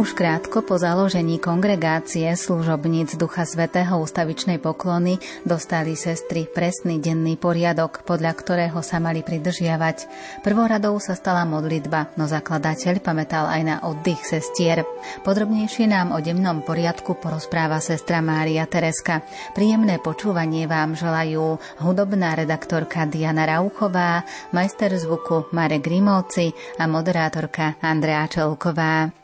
Už krátko po založení kongregácie služobníc Ducha Svetého ústavičnej poklony dostali sestry presný denný poriadok, podľa ktorého sa mali pridržiavať. Prvoradou sa stala modlitba, no zakladateľ pamätal aj na oddych sestier. Podrobnejšie nám o dennom poriadku porozpráva sestra Mária Tereska. Príjemné počúvanie vám želajú hudobná redaktorka Diana Rauchová, majster zvuku Marek Grimovci a moderátorka Andrea Čelková.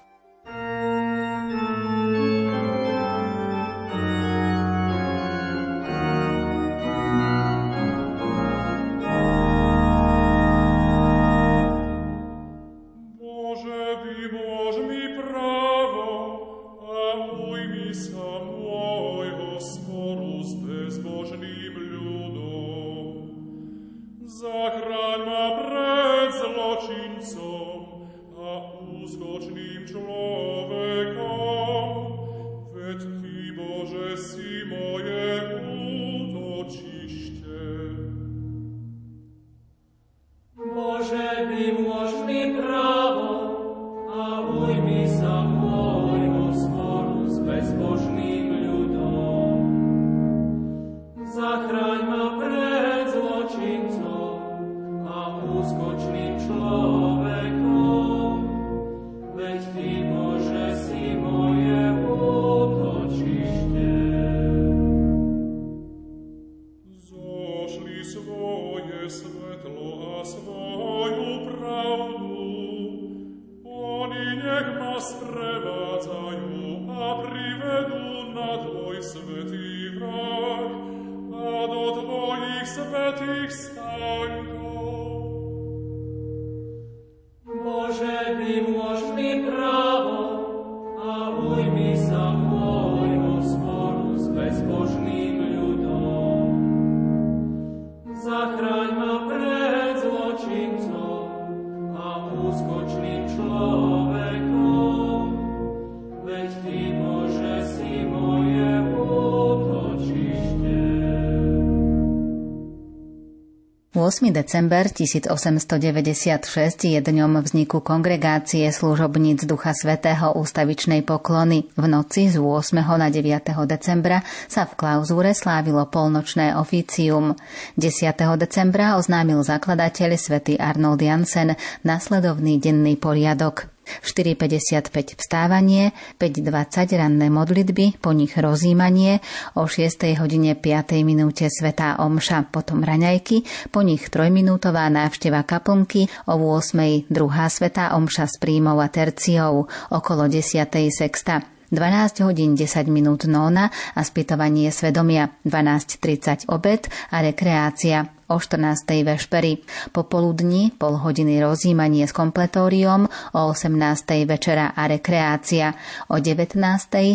December 1896 je dňom vzniku kongregácie služobníc Ducha Svetého ústavičnej poklony. V noci z 8. na 9. decembra sa v klauzúre slávilo polnočné oficium. 10. decembra oznámil zakladateľ svätý Arnold Jansen nasledovný denný poriadok. 4.55 vstávanie, 5.20 ranné modlitby, po nich rozímanie, o 6. hodine 5. minúte Svetá Omša, potom raňajky, po nich trojminútová návšteva kaplnky, o 8. druhá Svetá Omša s príjmou a terciou, okolo 10. sexta. 12 hodín 10 minút nóna a spýtovanie svedomia, 12.30 obed a rekreácia, o 14. vešpery, popoludní pol hodiny rozímanie s kompletóriom, o 18. večera a rekreácia, o 19.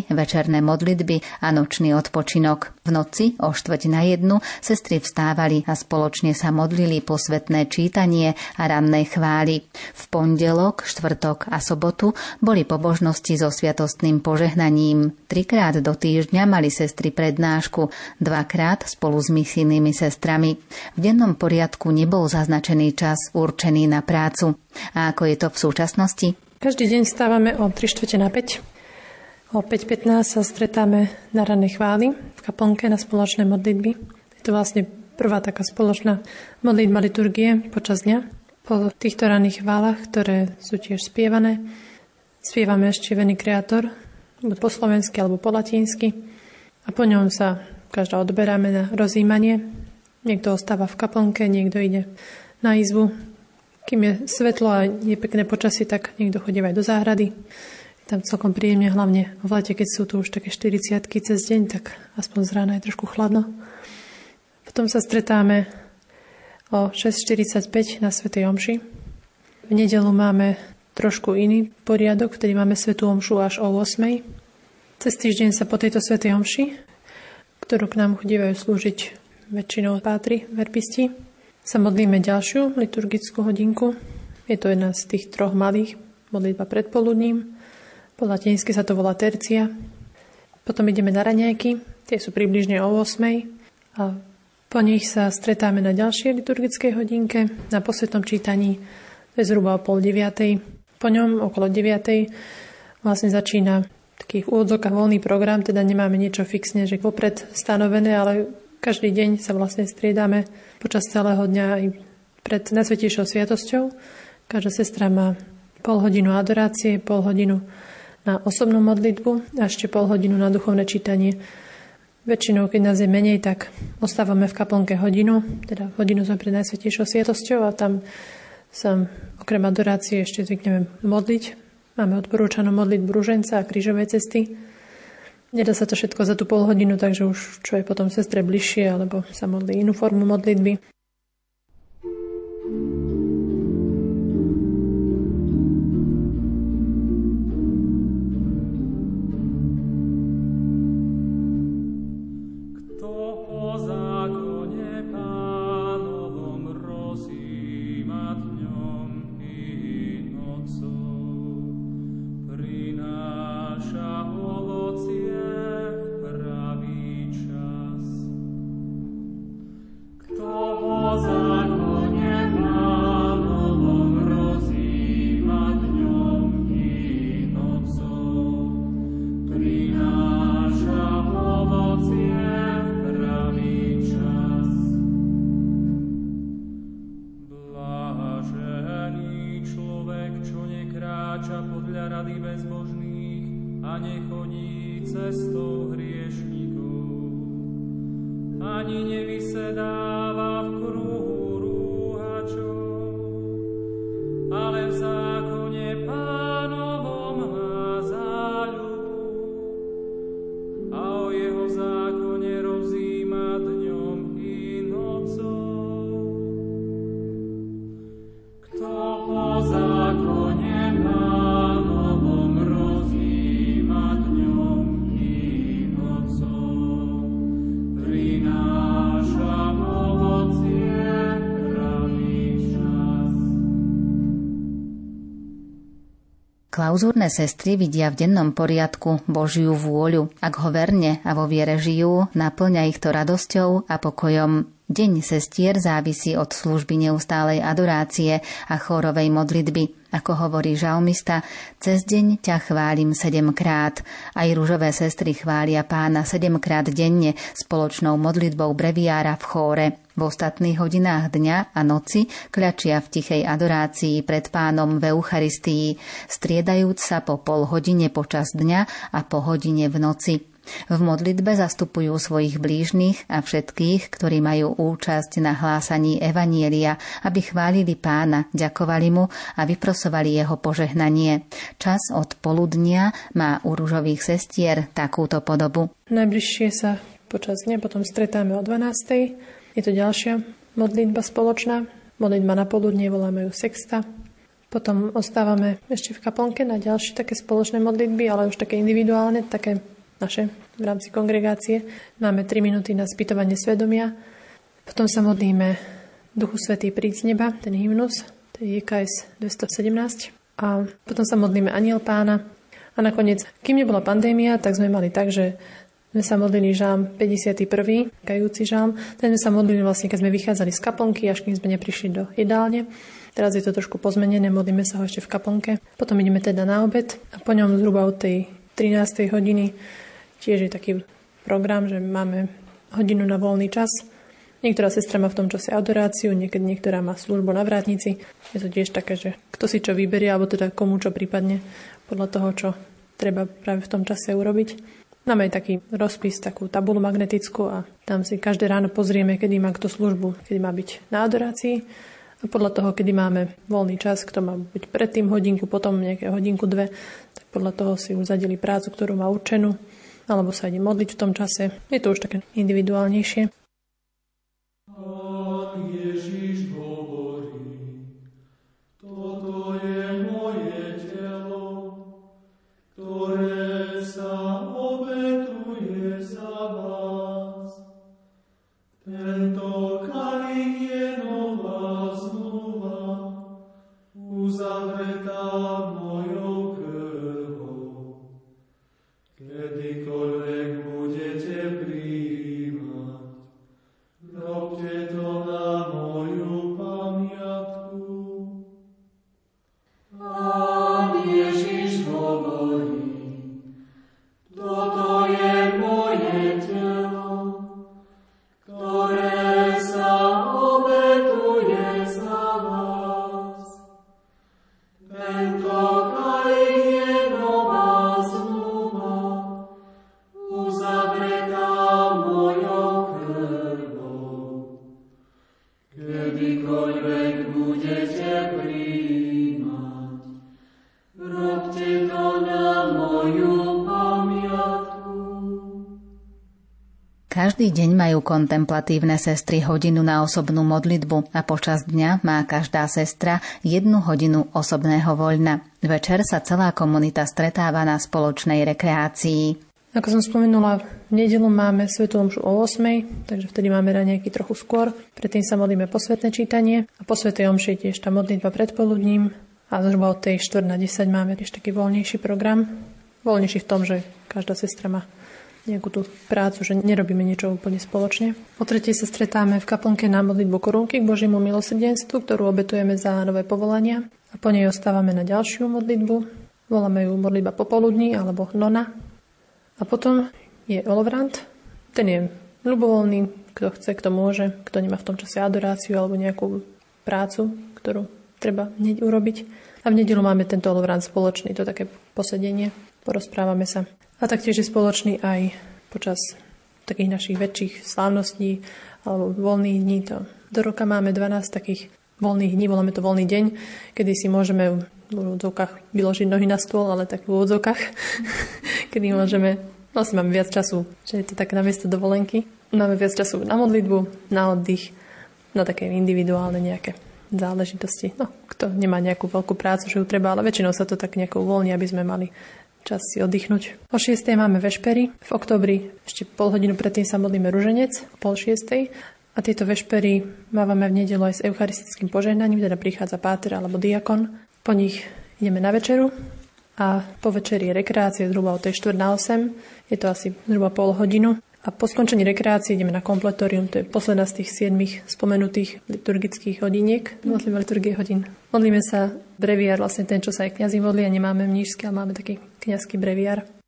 večerné modlitby a nočný odpočinok. V noci o štvrť na jednu sestry vstávali a spoločne sa modlili posvetné čítanie a ranné chvály. V pondelok, štvrtok a sobotu boli pobožnosti so sviatostným požehnaním. Trikrát do týždňa mali sestry prednášku, dvakrát spolu s misijnými sestrami. V dennom poriadku nebol zaznačený čas určený na prácu. A ako je to v súčasnosti? Každý deň stávame o 3 čtvrte na 5. O 5.15 sa stretáme na ranej chváli v kaplnke na spoločné modlitby. Je to vlastne prvá taká spoločná modlitba liturgie počas dňa. Po týchto ranných chválach, ktoré sú tiež spievané, spievame ešte vený kreator, buď po slovensky alebo po latinsky. A po ňom sa každá odberáme na rozímanie, Niekto ostáva v kaplnke, niekto ide na izbu. Kým je svetlo a je pekné počasie, tak niekto chodí aj do záhrady. Tam celkom príjemne, hlavne v lete, keď sú tu už také 40 cez deň, tak aspoň z rána je trošku chladno. Potom sa stretáme o 6.45 na Svetej Omši. V nedelu máme trošku iný poriadok, vtedy máme Svetú Omšu až o 8. Cez týždeň sa po tejto Svetej Omši, ktorú k nám chodívajú slúžiť väčšinou pátri, verbisti, sa modlíme ďalšiu liturgickú hodinku. Je to jedna z tých troch malých, modlitba predpoludním. Po latinsky sa to volá tercia. Potom ideme na raňajky, tie sú približne o 8. A po nich sa stretáme na ďalšej liturgickej hodinke, na posvetnom čítaní, to je zhruba o pol 9. Po ňom okolo 9. vlastne začína takých úvodzokách voľný program, teda nemáme niečo fixne, že vopred stanovené, ale každý deň sa vlastne striedame počas celého dňa aj pred Najsvetejšou sviatosťou. Každá sestra má pol hodinu adorácie, pol hodinu na osobnú modlitbu a ešte pol hodinu na duchovné čítanie. Väčšinou, keď nás je menej, tak ostávame v kaplnke hodinu, teda hodinu sme pred Najsvetejšou sviatosťou a tam sa okrem adorácie ešte zvykneme modliť Máme odporúčanú modliť brúženca a krížové cesty. Nedá sa to všetko za tú pol hodinu, takže už čo je potom sestre bližšie, alebo sa modlí inú formu modlitby. Klauzúrne sestry vidia v dennom poriadku Božiu vôľu. Ak ho verne a vo viere žijú, naplňa ich to radosťou a pokojom. Deň sestier závisí od služby neustálej adorácie a chórovej modlitby. Ako hovorí žalmista, cez deň ťa chválim sedemkrát. Aj rúžové sestry chvália pána sedemkrát denne spoločnou modlitbou breviára v chóre. V ostatných hodinách dňa a noci kľačia v tichej adorácii pred pánom v Eucharistii, striedajúc sa po pol hodine počas dňa a po hodine v noci. V modlitbe zastupujú svojich blížnych a všetkých, ktorí majú účasť na hlásaní Evanielia, aby chválili pána, ďakovali mu a vyprosovali jeho požehnanie. Čas od poludnia má u rúžových sestier takúto podobu. Najbližšie sa počas dňa potom stretáme o 12. Je to ďalšia modlitba spoločná. Modlitba na poludnie voláme ju sexta. Potom ostávame ešte v kaplnke na ďalšie také spoločné modlitby, ale už také individuálne, také naše v rámci kongregácie. Máme 3 minúty na spýtovanie svedomia. Potom sa modlíme Duchu Svetý príď z neba, ten hymnus, to je JKS 217. A potom sa modlíme Aniel pána. A nakoniec, kým nebola pandémia, tak sme mali tak, že sme sa modlili žám 51. kajúci žám. Ten sme sa modlili vlastne, keď sme vychádzali z kaplnky, až kým sme neprišli do jedálne. Teraz je to trošku pozmenené, modlíme sa ho ešte v kaplnke. Potom ideme teda na obed a po ňom zhruba od tej 13. hodiny Tiež je taký program, že máme hodinu na voľný čas. Niektorá sestra má v tom čase adoráciu, niekedy niektorá má službu na vrátnici. Je to tiež také, že kto si čo vyberie, alebo teda komu čo prípadne podľa toho, čo treba práve v tom čase urobiť. Máme aj taký rozpis, takú tabulu magnetickú a tam si každé ráno pozrieme, kedy má kto službu, kedy má byť na adorácii. A podľa toho, kedy máme voľný čas, kto má byť predtým hodinku, potom nejaké hodinku, dve, tak podľa toho si už zadeli prácu, ktorú má určenú alebo sa ide modliť v tom čase. Je to už také individuálnejšie. kedykoľvek budete Každý deň majú kontemplatívne sestry hodinu na osobnú modlitbu a počas dňa má každá sestra jednu hodinu osobného voľna. Večer sa celá komunita stretáva na spoločnej rekreácii. Ako som spomenula, v nedelu máme Svetú omšu o 8, takže vtedy máme raňajky trochu skôr. Predtým sa modlíme posvetné čítanie a po Svetej omši tiež tá modlitba predpoludním a zhruba od tej 4 na 10 máme tiež taký voľnejší program. Voľnejší v tom, že každá sestra má nejakú tú prácu, že nerobíme niečo úplne spoločne. Po tretie sa stretáme v kaplnke na modlitbu korunky k Božiemu milosrdenstvu, ktorú obetujeme za nové povolania. A po nej ostávame na ďalšiu modlitbu. Voláme ju modlitba popoludní alebo nona. A potom je olovrant. Ten je ľubovoľný, kto chce, kto môže, kto nemá v tom čase adoráciu alebo nejakú prácu, ktorú treba hneď urobiť. A v nedelu máme tento olovrant spoločný, to také posedenie, porozprávame sa. A taktiež je spoločný aj počas takých našich väčších slávností alebo voľných dní. To do roka máme 12 takých voľných dní, voláme to voľný deň, kedy si môžeme v úvodzovkách vyložiť nohy na stôl, ale tak v úvodzovkách, kedy môžeme, vlastne máme viac času, že je to tak na miesto dovolenky. Máme viac času na modlitbu, na oddych, na také individuálne nejaké záležitosti. No, kto nemá nejakú veľkú prácu, že ju treba, ale väčšinou sa to tak nejako uvoľní, aby sme mali čas si oddychnúť. O 6. máme vešpery, v oktobri ešte pol hodinu predtým sa modlíme ruženec, pol 6. A tieto vešpery mávame v nedelu aj s eucharistickým požehnaním, teda prichádza páter alebo diakon. Po nich ideme na večeru a po večeri je rekreácia zhruba od tej 4 na 8. Je to asi zhruba pol hodinu. A po skončení rekreácie ideme na kompletorium, to je posledná z tých siedmých spomenutých liturgických hodiniek, modlíme liturgie hodín. Modlíme sa breviár, vlastne ten, čo sa aj kniazy modlia, nemáme mnížsky, ale máme taký kniazský breviár.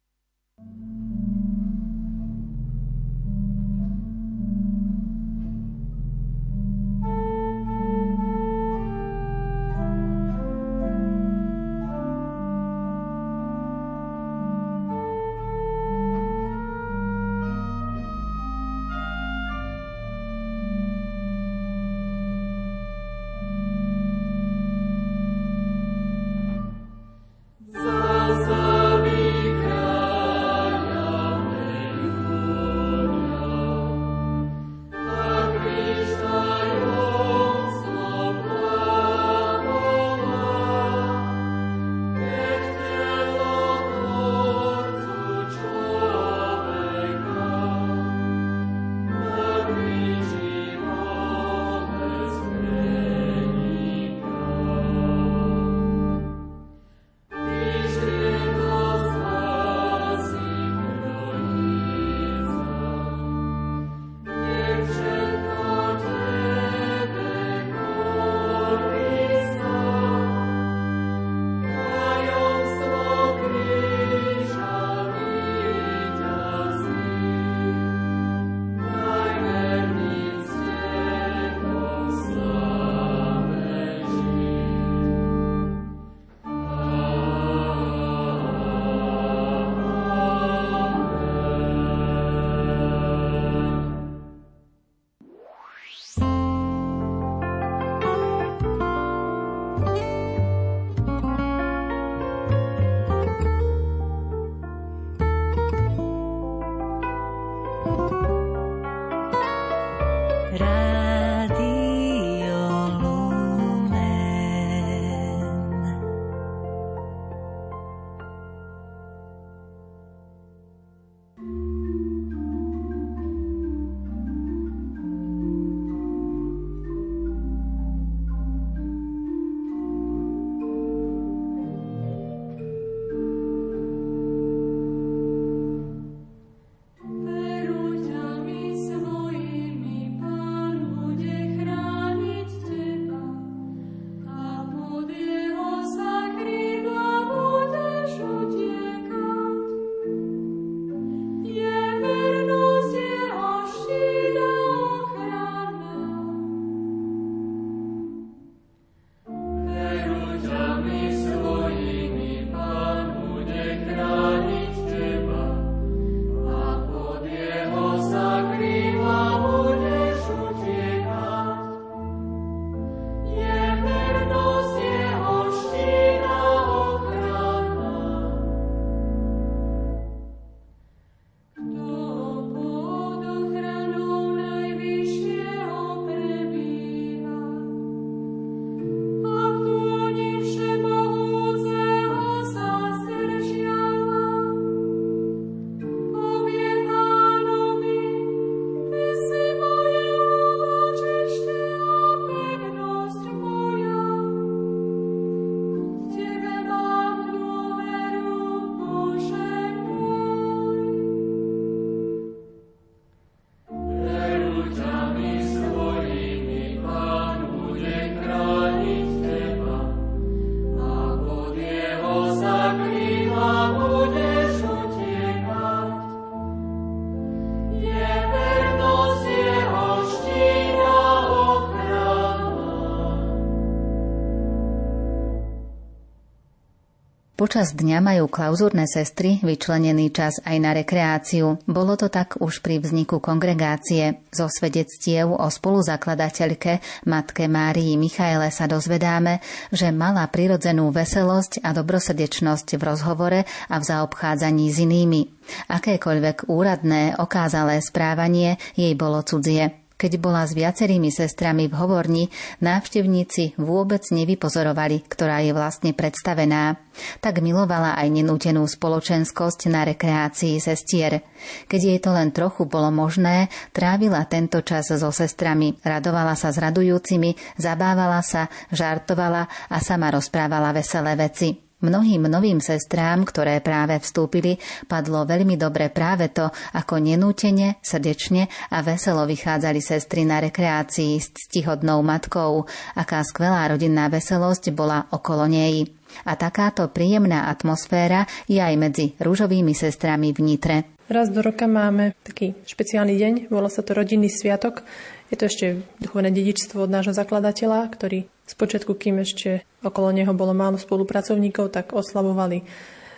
Počas dňa majú klauzúrne sestry vyčlenený čas aj na rekreáciu. Bolo to tak už pri vzniku kongregácie. Zo svedectiev o spoluzakladateľke, matke Márii Michaele sa dozvedáme, že mala prirodzenú veselosť a dobrosrdečnosť v rozhovore a v zaobchádzaní s inými. Akékoľvek úradné, okázalé správanie jej bolo cudzie. Keď bola s viacerými sestrami v hovorni, návštevníci vôbec nevypozorovali, ktorá je vlastne predstavená. Tak milovala aj nenútenú spoločenskosť na rekreácii sestier. Keď jej to len trochu bolo možné, trávila tento čas so sestrami, radovala sa s radujúcimi, zabávala sa, žartovala a sama rozprávala veselé veci. Mnohým novým sestrám, ktoré práve vstúpili, padlo veľmi dobre práve to, ako nenútene, srdečne a veselo vychádzali sestry na rekreácii s ctihodnou matkou, aká skvelá rodinná veselosť bola okolo nej. A takáto príjemná atmosféra je aj medzi rúžovými sestrami v Nitre. Raz do roka máme taký špeciálny deň, volá sa to rodinný sviatok. Je to ešte duchovné dedičstvo od nášho zakladateľa, ktorý Spočiatku, kým ešte okolo neho bolo málo spolupracovníkov, tak oslavovali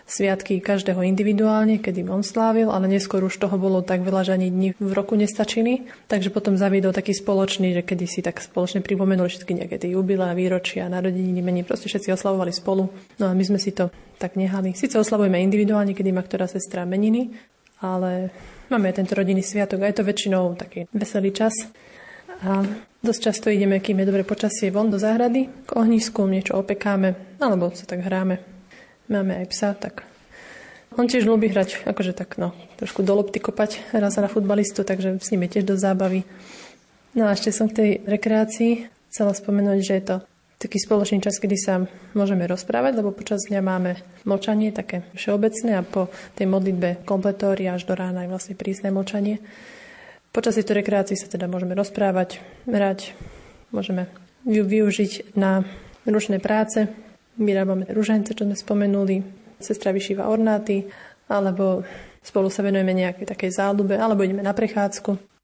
sviatky každého individuálne, kedy on slávil, ale neskôr už toho bolo tak veľa, že ani dní v roku nestačili. Takže potom zaviedol taký spoločný, že kedy si tak spoločne pripomenuli všetky nejaké tie jubilá, výročia, narodeniny, mení, proste všetci oslavovali spolu. No a my sme si to tak nehali. Sice oslavujeme individuálne, kedy má ktorá sestra meniny, ale máme aj tento rodinný sviatok a je to väčšinou taký veselý čas. A dosť často ideme, kým je dobre počasie, von do záhrady, k ohnisku, niečo opekáme, alebo sa tak hráme. Máme aj psa, tak on tiež ľúbi hrať, akože tak, no, trošku do lopty kopať, hrá sa na futbalistu, takže s ním je tiež do zábavy. No a ešte som k tej rekreácii chcela spomenúť, že je to taký spoločný čas, kedy sa môžeme rozprávať, lebo počas dňa máme močanie také všeobecné a po tej modlitbe kompletóri až do rána je vlastne prísne močanie. Počas tejto rekreácií sa teda môžeme rozprávať, hrať, môžeme ju využiť na ručné práce. Vyrábame ružence, čo sme spomenuli, sestra vyšíva ornáty, alebo spolu sa venujeme nejakej takej záľube, alebo ideme na prechádzku.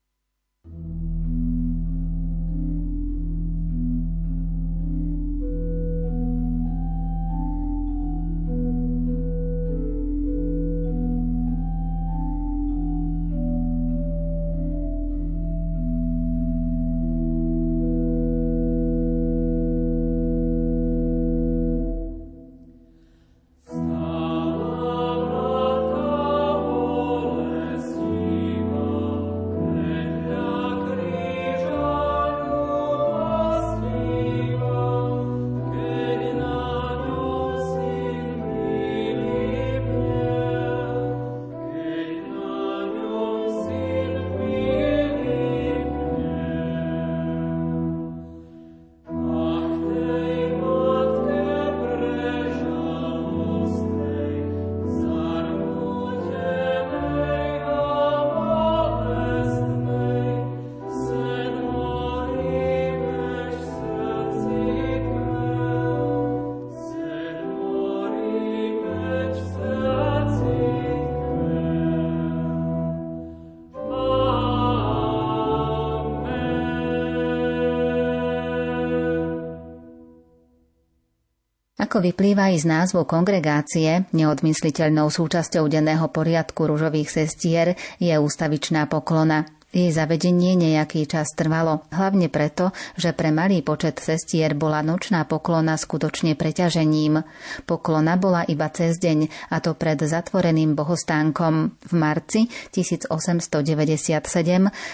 Ako vyplýva aj z názvu kongregácie, neodmysliteľnou súčasťou denného poriadku ružových sestier je ústavičná poklona. Jej zavedenie nejaký čas trvalo, hlavne preto, že pre malý počet sestier bola nočná poklona skutočne preťažením. Poklona bola iba cez deň, a to pred zatvoreným bohostánkom. V marci 1897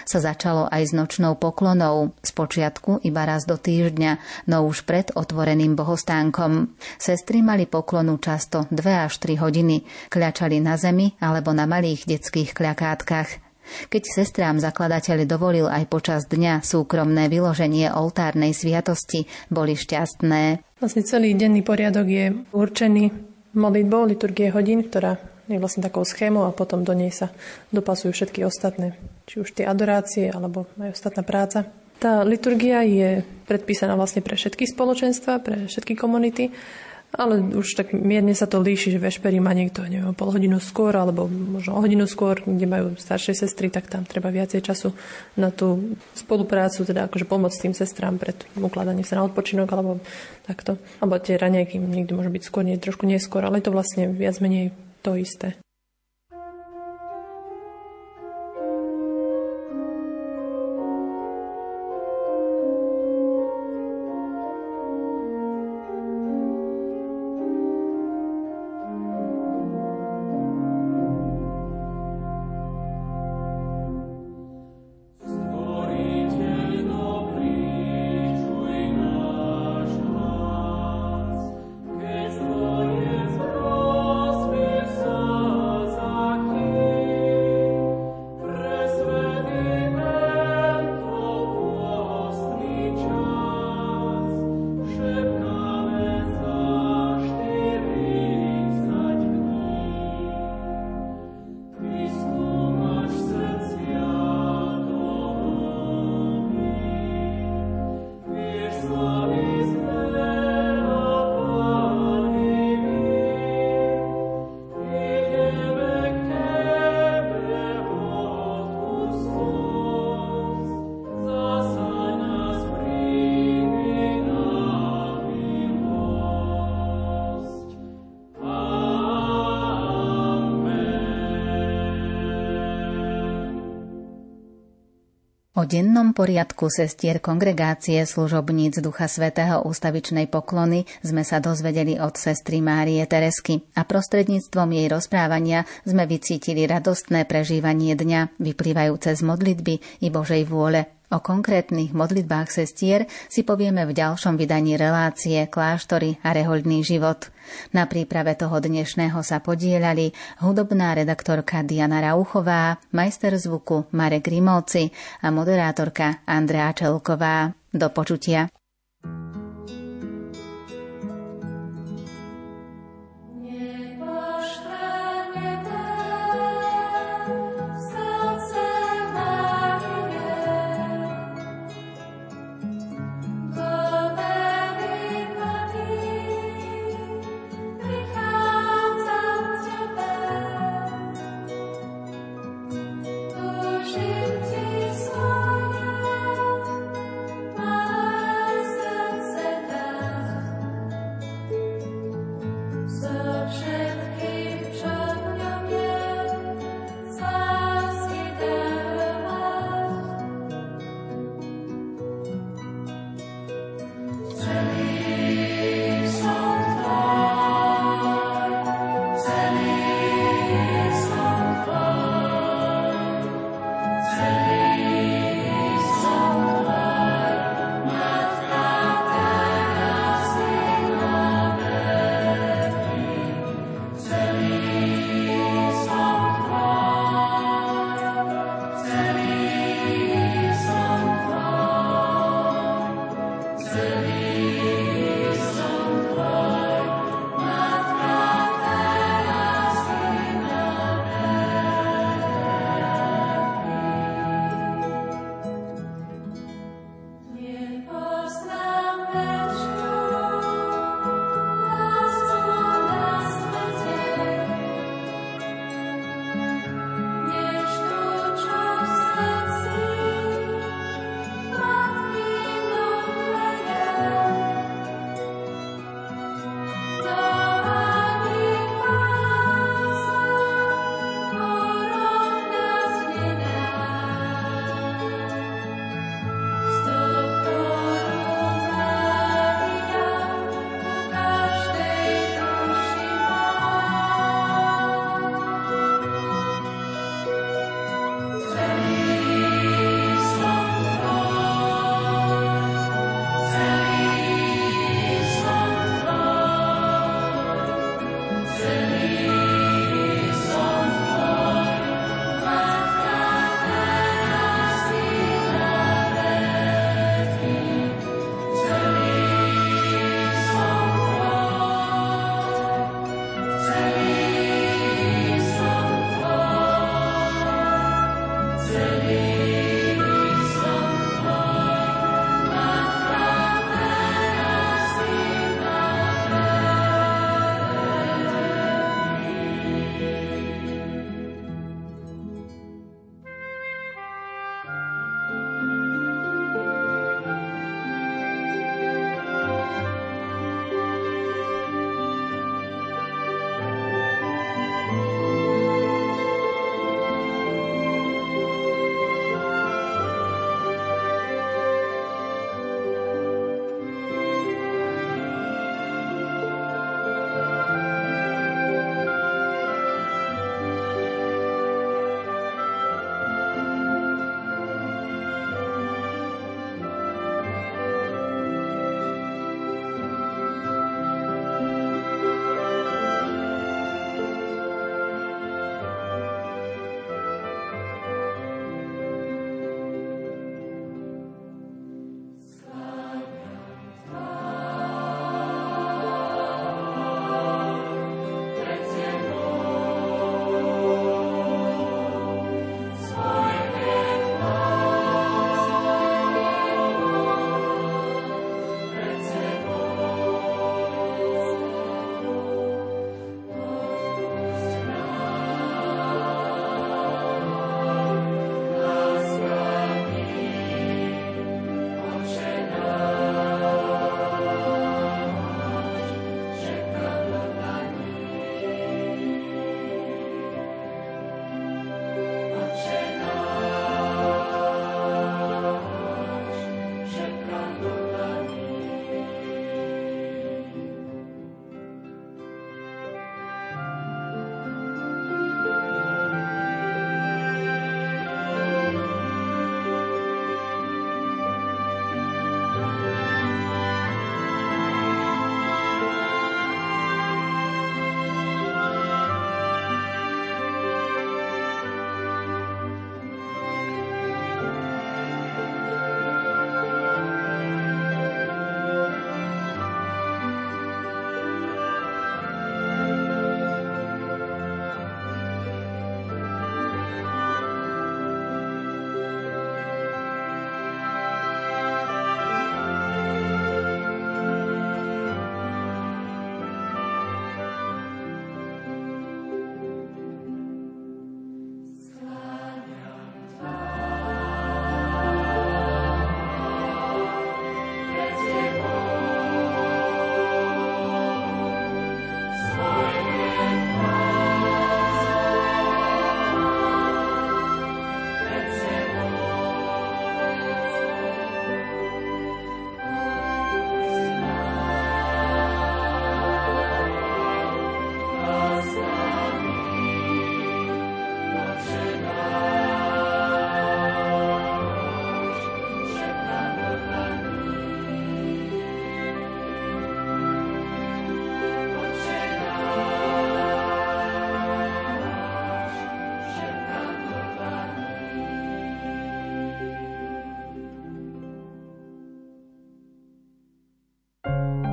sa začalo aj s nočnou poklonou, spočiatku iba raz do týždňa, no už pred otvoreným bohostánkom. Sestry mali poklonu často 2 až 3 hodiny, kľačali na zemi alebo na malých detských kľakátkach. Keď sestrám zakladateľ dovolil aj počas dňa súkromné vyloženie oltárnej sviatosti, boli šťastné. Vlastne celý denný poriadok je určený modlitbou liturgie hodín, ktorá je vlastne takou schémou a potom do nej sa dopasujú všetky ostatné, či už tie adorácie alebo aj ostatná práca. Tá liturgia je predpísaná vlastne pre všetky spoločenstva, pre všetky komunity Ale už tak mierne sa to líši, že vešpery má niekto neviem, pol hodinu skôr alebo možno o hodinu skôr, kde majú staršie sestry, tak tam treba viacej času na tú spoluprácu, teda akože pomoc tým sestrám pred ukladaním sa na odpočinok alebo takto. Alebo tie ranejky niekde môže byť skôr, nie, trošku neskôr, ale je to vlastne viac menej to isté. Dennom poriadku sestier kongregácie služobníc Ducha Svetého ústavičnej poklony sme sa dozvedeli od sestry Márie Teresky a prostredníctvom jej rozprávania sme vycítili radostné prežívanie dňa, vyplývajúce z modlitby i Božej vôle. O konkrétnych modlitbách sestier si povieme v ďalšom vydaní relácie Kláštory a rehoľný život. Na príprave toho dnešného sa podielali hudobná redaktorka Diana Rauchová, majster zvuku Marek Grimovci a moderátorka Andrea Čelková. Do počutia.